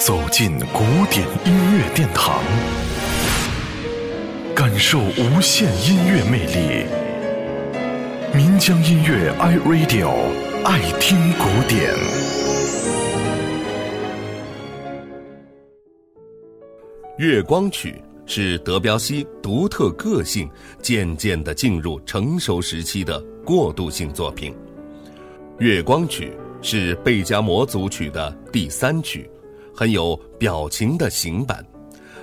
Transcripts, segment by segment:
走进古典音乐殿堂，感受无限音乐魅力。民江音乐 iRadio 爱听古典。月光曲是德彪西独特个性渐渐的进入成熟时期的过渡性作品。月光曲是贝加摩组曲的第三曲，很有表情的行板，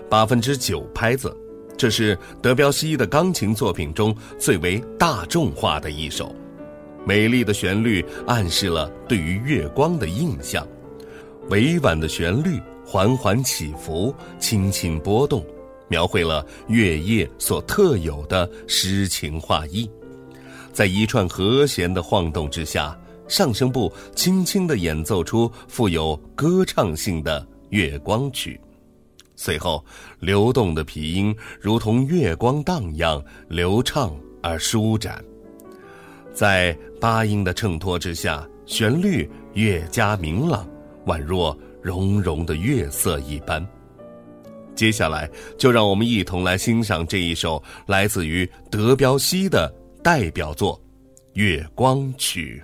八分之九拍子，这是德彪西的钢琴作品中最为大众化的一首。美丽的旋律暗示了对于月光的印象，委婉的旋律缓缓起伏，轻轻波动，描绘了月夜所特有的诗情画意，在一串和弦的晃动之下。上声部轻轻地演奏出富有歌唱性的月光曲，随后流动的皮音如同月光荡漾，流畅而舒展。在八音的衬托之下，旋律越加明朗，宛若融融的月色一般。接下来，就让我们一同来欣赏这一首来自于德彪西的代表作《月光曲》。